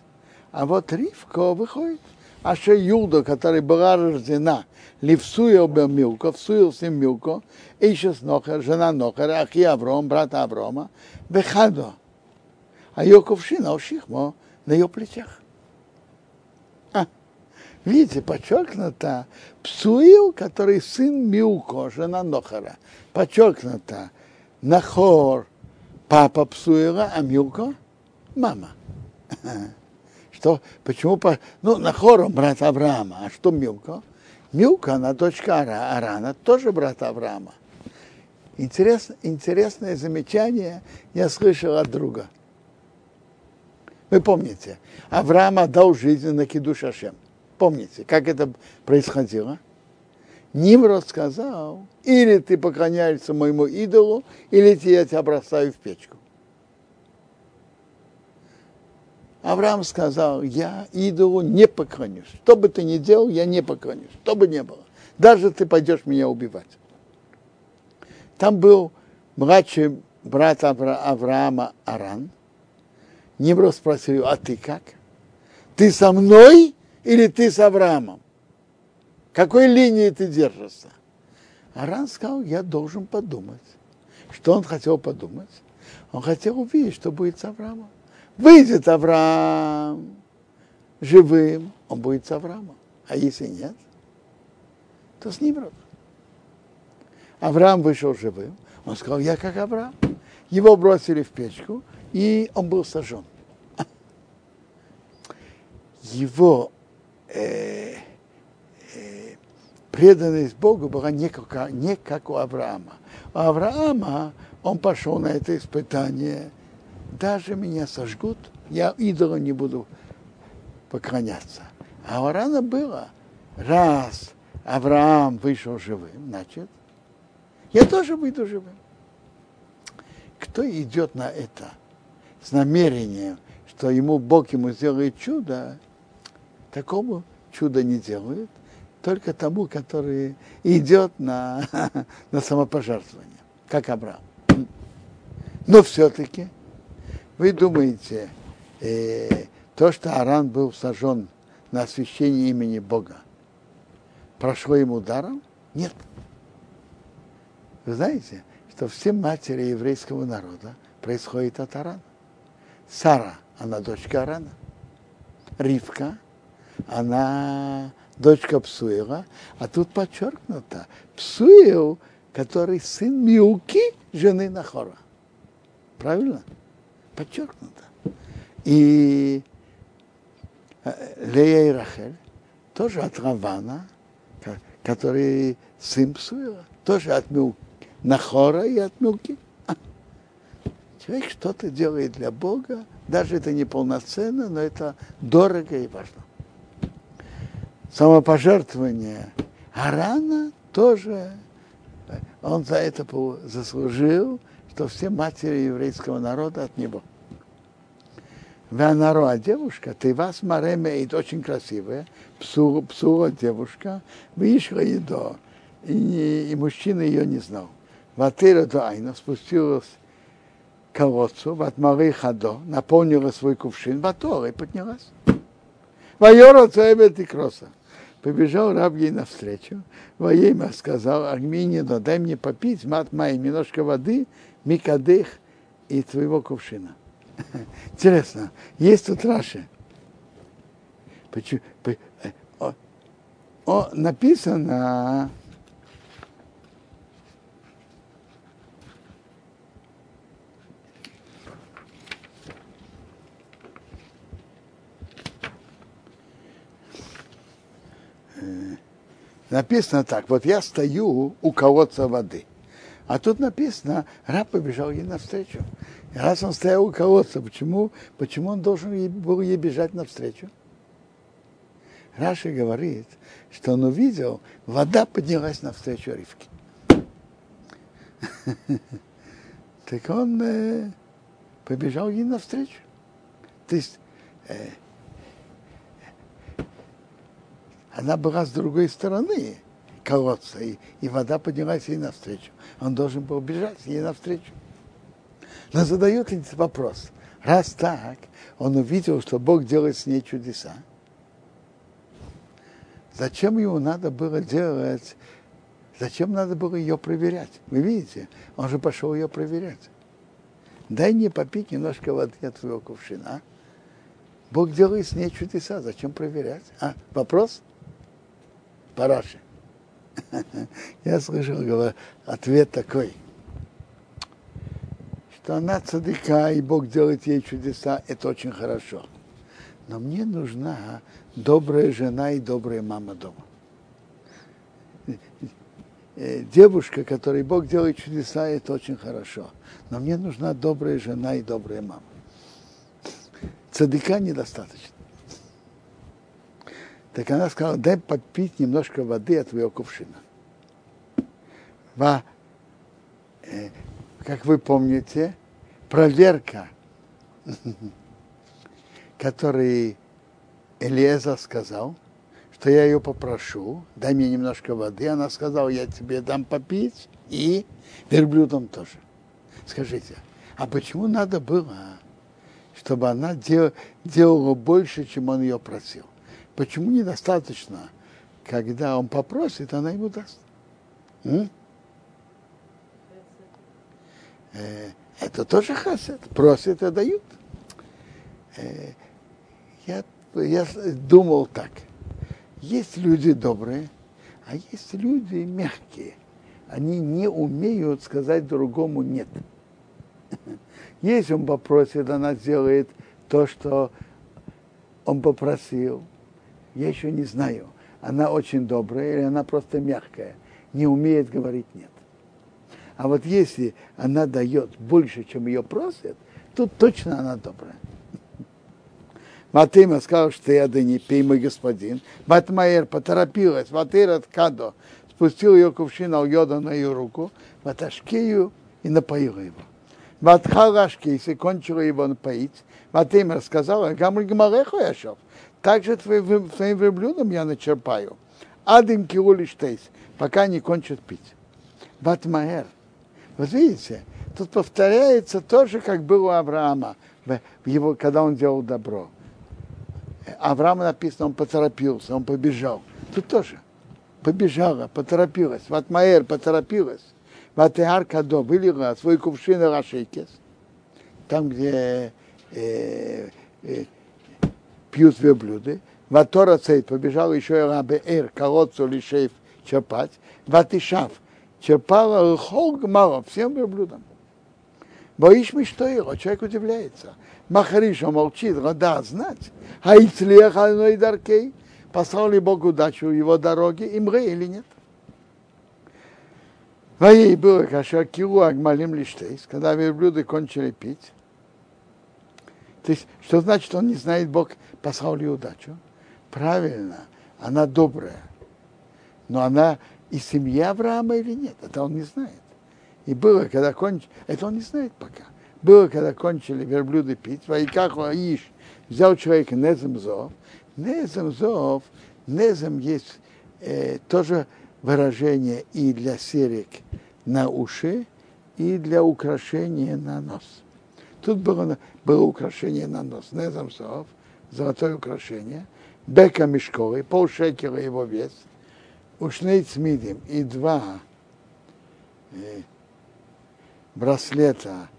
А вот Ривко выходит, а что Юда, которая была рождена, Ливсуя Милко, всуил с ним Милко, Ишес Нохер, жена Нохера, Ахи Авром, брата Аврома, Бехадо. А ее кувшина Ошихмо на ее плечах. А, видите, подчеркнуто, Псуил, который сын Милко, жена Нохера. Подчеркнуто, Нахор, папа Псуила, а Милко, мама. Что, почему? Ну, Нахор, брат Авраама, а что Милко? Милка, она дочка Ара, Арана, тоже брат Авраама. Интересно, интересное замечание я слышал от друга. Вы помните, Авраам отдал жизнь на Киду Шашем. Помните, как это происходило? Нимрод сказал, или ты поклоняешься моему идолу, или я тебя бросаю в печку. Авраам сказал, я идолу не поклонюсь. Что бы ты ни делал, я не поклонюсь. Что бы ни было. Даже ты пойдешь меня убивать. Там был младший брат Авра, Авраама Аран. Немро спросил, а ты как? Ты со мной или ты с Авраамом? Какой линии ты держишься? Аран сказал, я должен подумать. Что он хотел подумать? Он хотел увидеть, что будет с Авраамом. Выйдет Авраам живым, он будет с Авраамом. А если нет, то с ним Авраам вышел живым. Он сказал, я как Авраам. Его бросили в печку, и он был сожжен. Его э, э, преданность Богу была не как, не как у Авраама. У Авраама он пошел на это испытание – даже меня сожгут, я идолу не буду поклоняться. А у Арана было, раз Авраам вышел живым, значит, я тоже выйду живым. Кто идет на это с намерением, что ему Бог ему сделает чудо, такому чудо не делают, только тому, который идет на, на самопожертвование, как Авраам. Но все-таки вы думаете, э, то, что Аран был сожжен на освящение имени Бога, прошло ему даром? Нет. Вы знаете, что все матери еврейского народа происходят от Арана. Сара, она дочка Арана. Ривка, она дочка Псуила, а тут подчеркнуто, Псуил, который сын Милки, жены Нахора. Правильно? Подчеркнуто. И э, Лея и Рахель тоже от Равана, который сын Псуила, тоже от Милки, Нахора и от Милки. Человек что-то делает для Бога, даже это не полноценно, но это дорого и важно. Самопожертвование Арана тоже, он за это заслужил, что все матери еврейского народа от него. Ванаро, а девушка, ты вас маремеет, очень красивая, псу, псура девушка, вышла и, и мужчина ее не знал. Ватыра до Айна спустилась колодцу, в Атмары Хадо, наполнила свой кувшин, Ватора и поднялась. Вайора Цаэбет и. Побежал раб ей навстречу. Воейма сказал, Арминино, дай мне попить, мат май, немножко воды, микадых и твоего кувшина. Интересно, есть тут Раши. Почему, э, о, о, написано, написано так, вот я стою у колодца воды. А тут написано, раб побежал ей навстречу. И раз он стоял у колодца, почему, почему он должен был ей бежать навстречу? Раши говорит, что он увидел, вода поднялась навстречу Ривке. Так он э, побежал ей навстречу. То есть э, она была с другой стороны колодца, и, и вода поднялась ей навстречу. Он должен был бежать ей навстречу. Но задает этот вопрос. Раз так, он увидел, что Бог делает с ней чудеса, зачем ему надо было делать, зачем надо было ее проверять? Вы видите, он же пошел ее проверять. Дай мне попить немножко воды от твоего кувшина. Бог делает с ней чудеса, зачем проверять? А, вопрос? Параши. Я слышал ответ такой, что она цадыка, и Бог делает ей чудеса, это очень хорошо. Но мне нужна добрая жена и добрая мама дома. Э, девушка, которой Бог делает чудеса, это очень хорошо. Но мне нужна добрая жена и добрая мама. Цадыка недостаточно. Так она сказала, дай попить немножко воды от твоего кувшина. Во, э, как вы помните, проверка, который Элиеза сказал, что я ее попрошу, дай мне немножко воды. Она сказала, я тебе дам попить и верблюдом тоже. Скажите, а почему надо было, чтобы она дел, делала больше, чем он ее просил? Почему недостаточно, когда он попросит, она ему даст? М? Э, это тоже хасед. Просит и дают. Э, я, я думал так. Есть люди добрые, а есть люди мягкие. Они не умеют сказать другому нет. Если он попросит, она сделает то, что он попросил я еще не знаю, она очень добрая или она просто мягкая, не умеет говорить нет. А вот если она дает больше, чем ее просят, тут точно она добрая. Матыма сказал, что я да не пей, мой господин. Батмаэр поторопилась, Ватыр от Кадо, спустил ее кувшин Алйода на ее руку, Ваташкею и напоила его. Ватхалашкейся, кончила его напоить. Матыма Гамры Гамареху Яшов, также твоим, твоим верблюдом я начерпаю. Адым киулиштейс, пока не кончат пить. Батмаэр. Вот видите, тут повторяется то же, как было у Авраама, в его, когда он делал добро. Авраама написано, он поторопился, он побежал. Тут тоже. Побежала, поторопилась. Ватмаэр поторопилась. Ватеар Кадо вылила свой кувшин Рашейкес, там, где э, э, пьют верблюды, Ватора цейт побежал еще и рабе эр, колодцу лишев черпать. Ватишав черпала хол мало всем верблюдам. Боишь мы что его? Человек удивляется. Махариша молчит, рада знать. А и даркей. Послал ли Бог удачу в его дороге, имре или нет? Воей было, каша килу агмалим лиштейс, когда верблюды кончили пить. То есть, что значит, он не знает, Бог послал ли удачу? Правильно, она добрая. Но она и семья Авраама или нет, это он не знает. И было, когда кончили, это он не знает пока. Было, когда кончили верблюды пить, как Аиш взял человека Незем Зов. Незем Зов, Незем есть э, тоже выражение и для серик на уши, и для украшения на нос. Тут было, было украшение на нос. Незем Зов, золотое украшение, бека мешковый, полшекера его вес, ушней цмидим и два э, браслета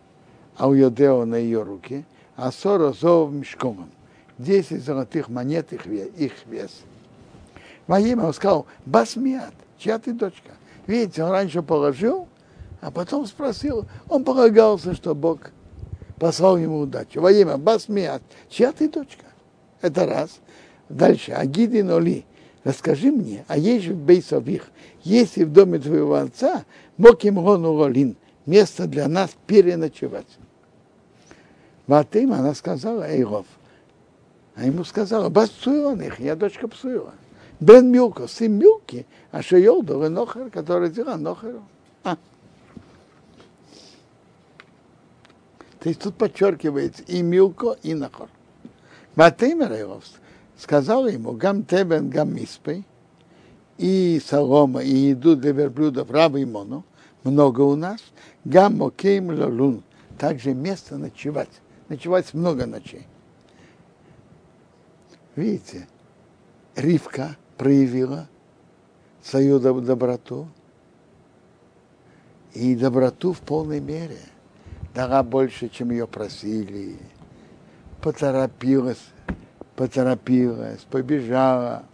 а у Йодео на ее руке, а сора зов мешкомом. Десять золотых монет их, их вес. Он сказал, Басмиат, чья ты дочка? Видите, он раньше положил, а потом спросил, он полагался, что Бог послал ему удачу. Во имя Басмиат, чья ты дочка? Это раз. Дальше, Агидин Оли, расскажи мне, а есть в Бейсових, если в доме твоего отца, мог им Ролин, место для нас переночевать. Ватым, она сказала, Эйров, а ему сказала, Басцуилан их, я дочка Псуила. Бен Милко, сын Милки, а Шейолдор и Нохер, который взяла Нохеру. То есть тут подчеркивается и Милко, и Нохер. Ватымер Эйров сказал ему, гам тебен, гам миспей, и солома, и еду для верблюдов, раба и мону, много у нас, гам мокейм лалун, также место ночевать ночевать много ночей. Видите, Ривка проявила свою доброту и доброту в полной мере. Дала больше, чем ее просили. Поторопилась, поторопилась, побежала.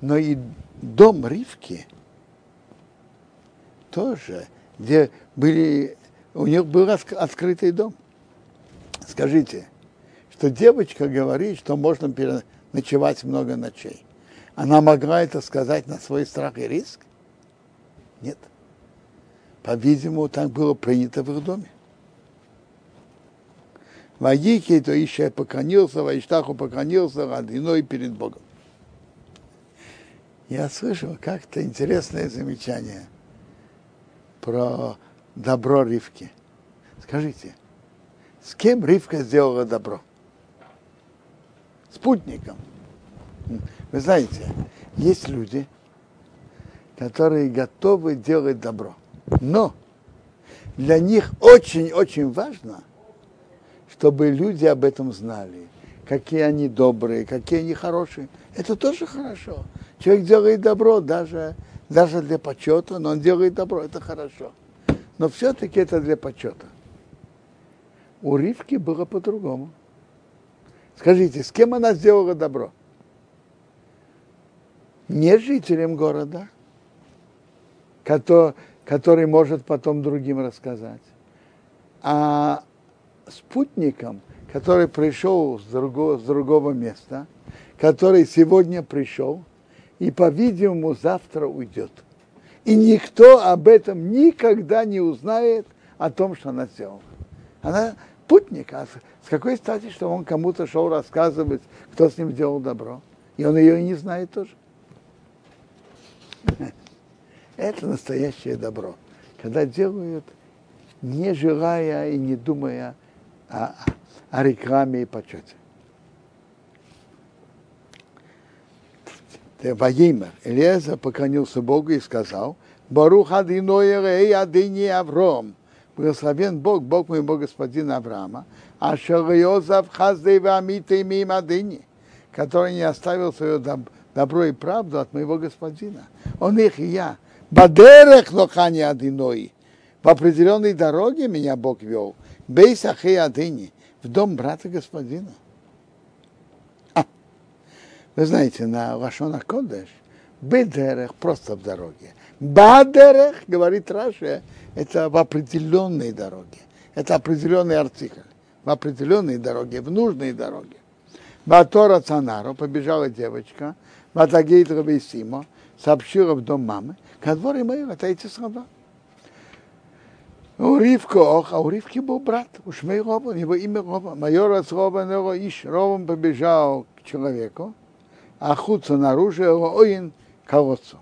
Но и дом Ривки тоже, где были, у них был открытый дом. Скажите, что девочка говорит, что можно переночевать много ночей. Она могла это сказать на свой страх и риск? Нет. По-видимому, так было принято в их доме. Вагики, то еще поклонился, Вайштаху поклонился родиной перед Богом. Я слышал как-то интересное замечание про добро Ривки. Скажите, с кем Ривка сделала добро? Спутником. Вы знаете, есть люди, которые готовы делать добро. Но для них очень-очень важно, чтобы люди об этом знали, какие они добрые, какие они хорошие. Это тоже хорошо. Человек делает добро даже, даже для почета, но он делает добро, это хорошо. Но все-таки это для почета. У Ривки было по-другому. Скажите, с кем она сделала добро? Не жителям города, который, который может потом другим рассказать, а спутником, который пришел с другого, с другого места, который сегодня пришел и, по-видимому, завтра уйдет. И никто об этом никогда не узнает о том, что она сделала. Она путник, а с какой стати, что он кому-то шел рассказывать, кто с ним сделал добро? И он ее и не знает тоже. Это настоящее добро. Когда делают, не желая и не думая о, о рекламе и почете. Ваимер, Элиеза поклонился Богу и сказал, Барух адиной адини Авром, Благословен Бог, Бог мой Бог господин Авраама, а Шалиозав Хаздейвамиты Мимадыни, который не оставил свое добро и правду от моего господина. Он их и я. Бадерех лохани адиной. В определенной дороге меня Бог вел. Бейсахей адыни. В дом брата господина. А. Вы знаете, на Лашона Кодеш бедерех просто в дороге. Бадерех, говорит Раша, это в определенной дороге. Это определенный артикль. В определенной дороге, в нужной дороге. Батора Цанару побежала девочка, Батагейт Рабейсимо, сообщила в дом мамы, Кадвор и мои, отойти с рода. У Ривка ох, а у Ривки был брат, у Шмей Роба, его имя Роба. Майор с Роба него ищ. Робом побежал к человеку, а худцу наружу его оин колодцу.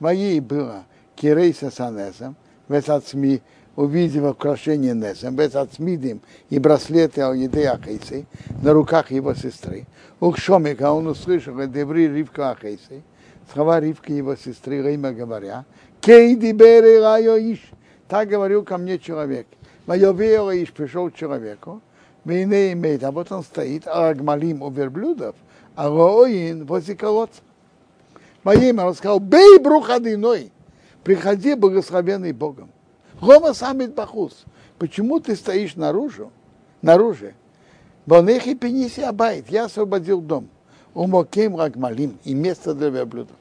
Моей было кирейса с анесом, весацми, увидев украшение Несом, весацмидим и браслеты еды Ахейсы на руках его сестры. У Шомика он услышал Дебри Ривка Ахейсы, слова Ривки его сестры, Рима говоря, Кей дибери райо иш, так говорил ко мне человек. Мое веро иш пришел к человеку, Вейне имеет, а вот он стоит, а Агмалим у верблюдов, а Роин возле колодца. Моей он сказал, бей брухадиной, приходи благословенный Богом. Гома самит бахус. Почему ты стоишь наружу? Наружу. Бонехи пениси абайт. Я освободил дом. Умокем рагмалим. И место для верблюдов.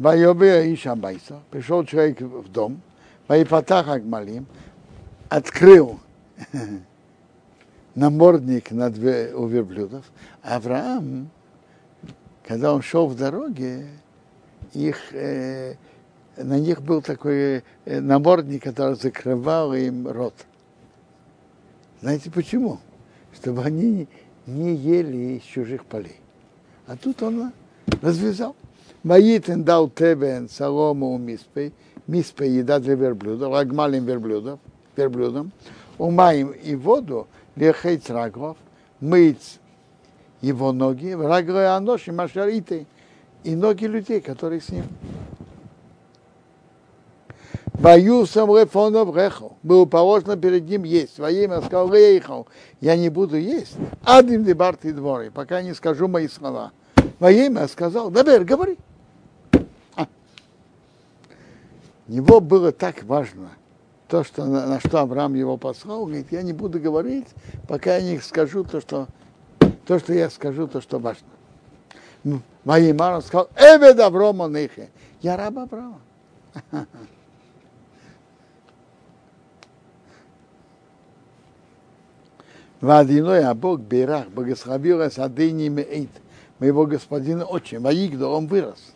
Вайобе Байса, пришел человек в дом, Вайпатах Агмалим, открыл намордник над у верблюдов. Авраам, когда он шел в дороге, их, э, на них был такой э, намордник, который закрывал им рот. Знаете почему? Чтобы они не ели из чужих полей. А тут он развязал. Маитен дал тебен солому у миспей, миспей еда для верблюдов, лагмалим верблюдов, верблюдом, умаем и воду, лехейц рагов, мыть его ноги, раглой аноши машариты, и ноги людей, которые с ним. Бою сам рефонов рехал. Было положено перед ним есть. Во имя сказал рейхал. Я не буду есть. Адим дебарты дворы, пока не скажу мои слова. Во имя сказал, Дабер, говори. А. Него было так важно, то, что, на, на что Авраам его послал, говорит, я не буду говорить, пока я не скажу то, что, то, что я скажу, то, что важно. Ваимар, он сказал, Эвед Аврома Нехе. Я раб Авраама. Вадиной, а Бог Берах, благословил Асадыни Меид, моего господина очень. Ваигда, он вырос.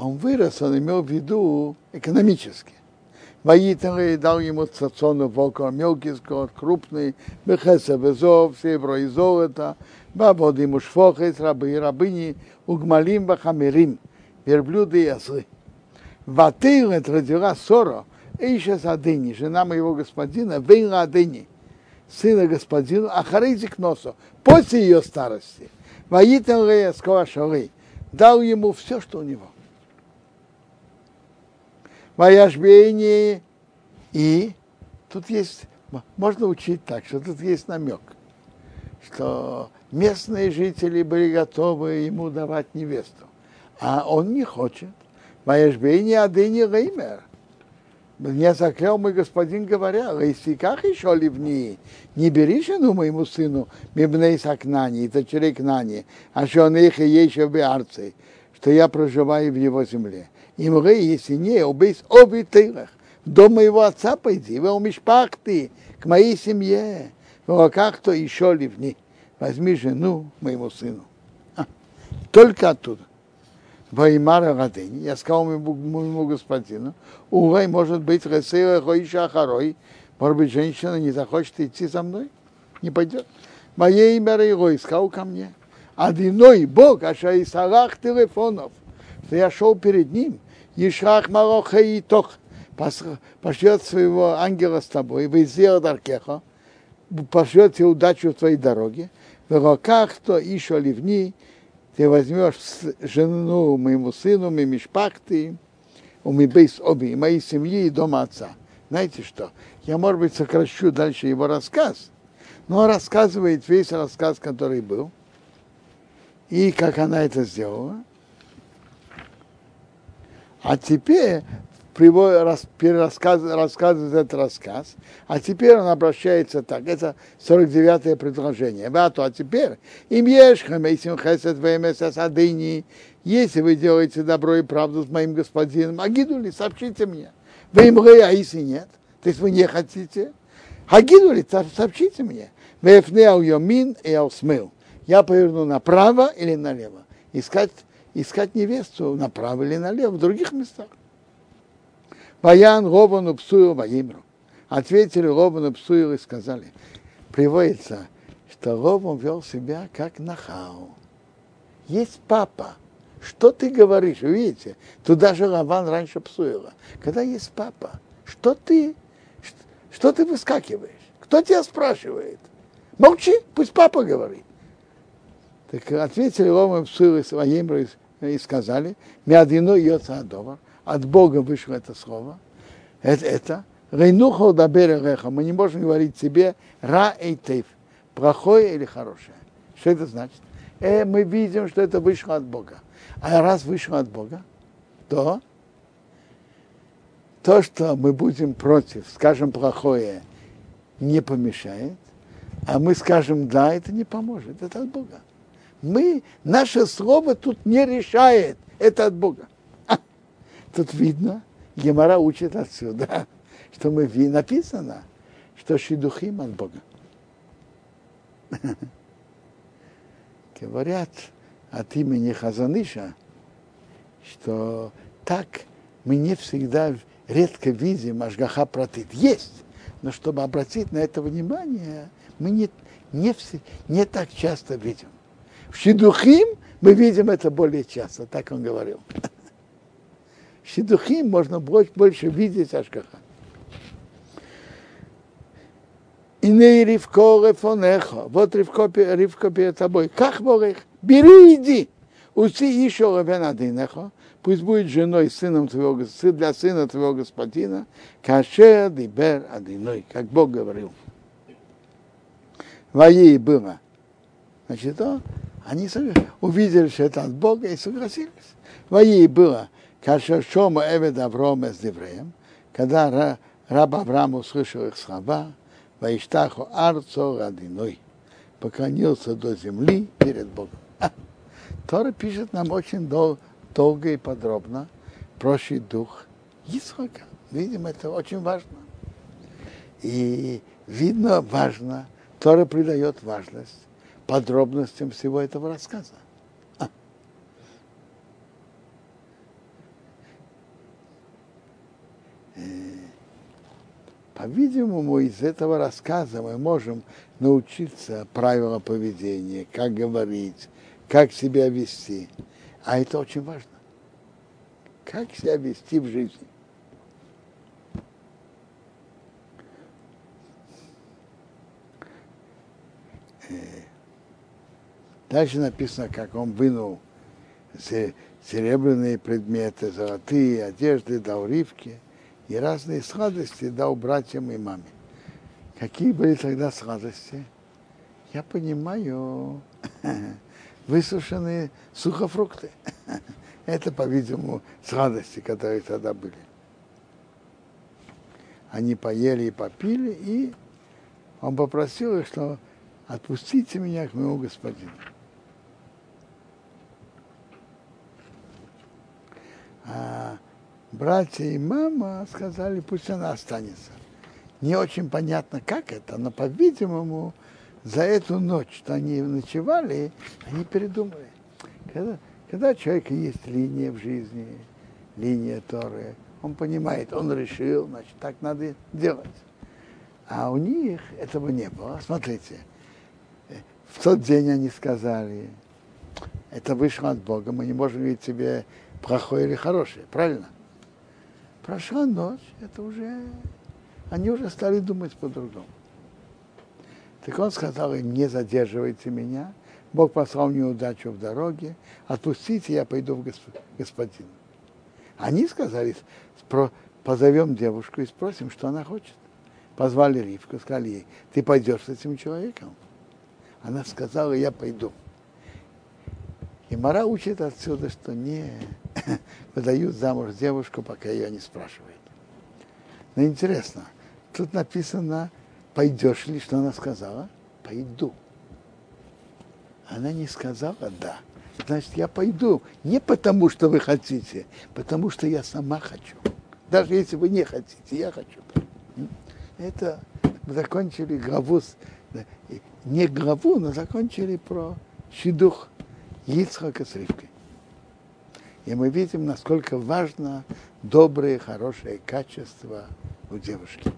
Он вырос, он имел в виду экономически. Воитан дал ему цацону волка, мелкий скот, крупный, бехеса безов, серебро и золото, бабоды ему шфохес, рабы и рабыни, угмалим бахамерим, верблюды и ослы. Ватейлет родила Соро, Эйша Садыни, жена моего господина, Вейла Адыни, сына господину, Ахарейзик Носо, после ее старости. Воитан Рея Скоашалы, дал ему все, что у него. Ваяшбейни и тут есть, можно учить так, что тут есть намек, что местные жители были готовы ему давать невесту, а он не хочет. Ваяшбейни адыни реймер. Мне заклял мой господин, говоря, как еще ливни, не бери жену моему сыну, мибней сакнани, дочерей кнани, а что он их и еще в арце, что я проживаю в его земле. Им рей, если не, убейс оби тырах. В дом моего отца пойди, в мишпахты, к моей семье. В как-то еще ливни. Возьми жену моему сыну. А, только оттуда. Ваймара Радени, я сказал моему, моему господину, Урай, может быть, Ресейра Хоиша Ахарой, может быть, женщина не захочет идти за мной, не пойдет. Мое имя Рейрой сказал ко мне, Одиной Бог, аша и салах телефонов, что я шел перед ним, Ишрах Мароха и Тох, пошлет своего ангела с тобой, Вейзер Даркеха, пошлет тебе удачу в твоей дороге, в руках то еще ливни, ты возьмешь жену моему сыну, мы мишпакты, у бейс оби, моей семьи и дома отца. Знаете что? Я, может быть, сокращу дальше его рассказ, но рассказывает весь рассказ, который был, и как она это сделала. А теперь рассказывает этот рассказ, а теперь он обращается так. Это 49-е предложение. То, а теперь, им ешхам, если хесед адыни, если вы делаете добро и правду с моим господином, агидули, сообщите мне. Вы им а если нет, то есть вы не хотите, агидули, сообщите мне. Вефнеал йомин и смыл. Я поверну направо или налево. Искать, искать невесту направо или налево в других местах. Баян Робану Псую Ваимру. Ответили Робану Псую и сказали, приводится, что Робан вел себя как нахау. Есть папа. Что ты говоришь? Видите, туда же Лаван раньше псуила. Когда есть папа, что ты, что, ты выскакиваешь? Кто тебя спрашивает? Молчи, пусть папа говорит. Так ответили Рома Псуила своим и сказали, Миадину йоца адовар от Бога вышло это слово. Это, это Рейнуха дабереха. Мы не можем говорить себе ра и тейф. Плохое или хорошее. Что это значит? Э, мы видим, что это вышло от Бога. А раз вышло от Бога, то то, что мы будем против, скажем плохое, не помешает, а мы скажем да, это не поможет, это от Бога. Мы, наше слово тут не решает, это от Бога. Тут видно, Гемора учит отсюда, что мы написано, что шидухим от Бога. Говорят от имени Хазаныша, что так мы не всегда редко видим Ашгаха протит. Есть, но чтобы обратить на это внимание, мы не, не, не так часто видим. В Шидухим мы видим это более часто, так он говорил. Шидухим можно больше видеть Ашгаха. И не Ривко Рефонеха. Вот Ривко, Ривко перед тобой. Как Борех? Бери, иди. Уси еще Ревен Адинеха. Пусть будет женой сыном твоего, для сына твоего господина. Кашер Дибер Адиной. Как Бог говорил. Воей было. Значит, то, они увидели, что это от Бога и согласились. Воей было. Каша Шома Эвед Авром с Девреем, когда раб Авраам услышал их слова, Ваиштаху Арцо Радиной, поклонился до земли перед Богом. А, Тора пишет нам очень дол, долго и подробно про дух Исхака. Видим, это очень важно. И видно важно, Тора придает важность подробностям всего этого рассказа. По-видимому, из этого рассказа мы можем научиться правилам поведения, как говорить, как себя вести. А это очень важно. Как себя вести в жизни. Э, дальше написано, как он вынул серебряные предметы, золотые одежды, дал ривки – и разные сладости дал братьям и маме. Какие были тогда сладости? Я понимаю, высушенные сухофрукты. Это, по-видимому, сладости, которые тогда были. Они поели и попили, и он попросил их, что отпустите меня к моему господину. А братья и мама сказали, пусть она останется. Не очень понятно, как это, но, по-видимому, за эту ночь, что они ночевали, они передумали. Когда, когда у человека есть линия в жизни, линия Торы, он понимает, он решил, значит, так надо делать. А у них этого не было. Смотрите, в тот день они сказали, это вышло от Бога, мы не можем видеть себе плохое или хорошее, правильно? Прошла ночь, это уже, они уже стали думать по-другому. Так он сказал им, не задерживайте меня, Бог послал мне удачу в дороге, отпустите, я пойду в госп... господин. Они сказали, позовем девушку и спросим, что она хочет. Позвали Ривку, сказали ей, ты пойдешь с этим человеком? Она сказала, я пойду. И Мара учит отсюда, что не, выдают замуж девушку, пока ее не спрашивают. Но интересно, тут написано, пойдешь ли, что она сказала? Пойду. Она не сказала да. Значит, я пойду не потому, что вы хотите, потому что я сама хочу. Даже если вы не хотите, я хочу. Это мы закончили главу, не главу, но закончили про щедух Ицхака с Ривкой. И мы видим, насколько важно добрые, хорошие качества у девушки.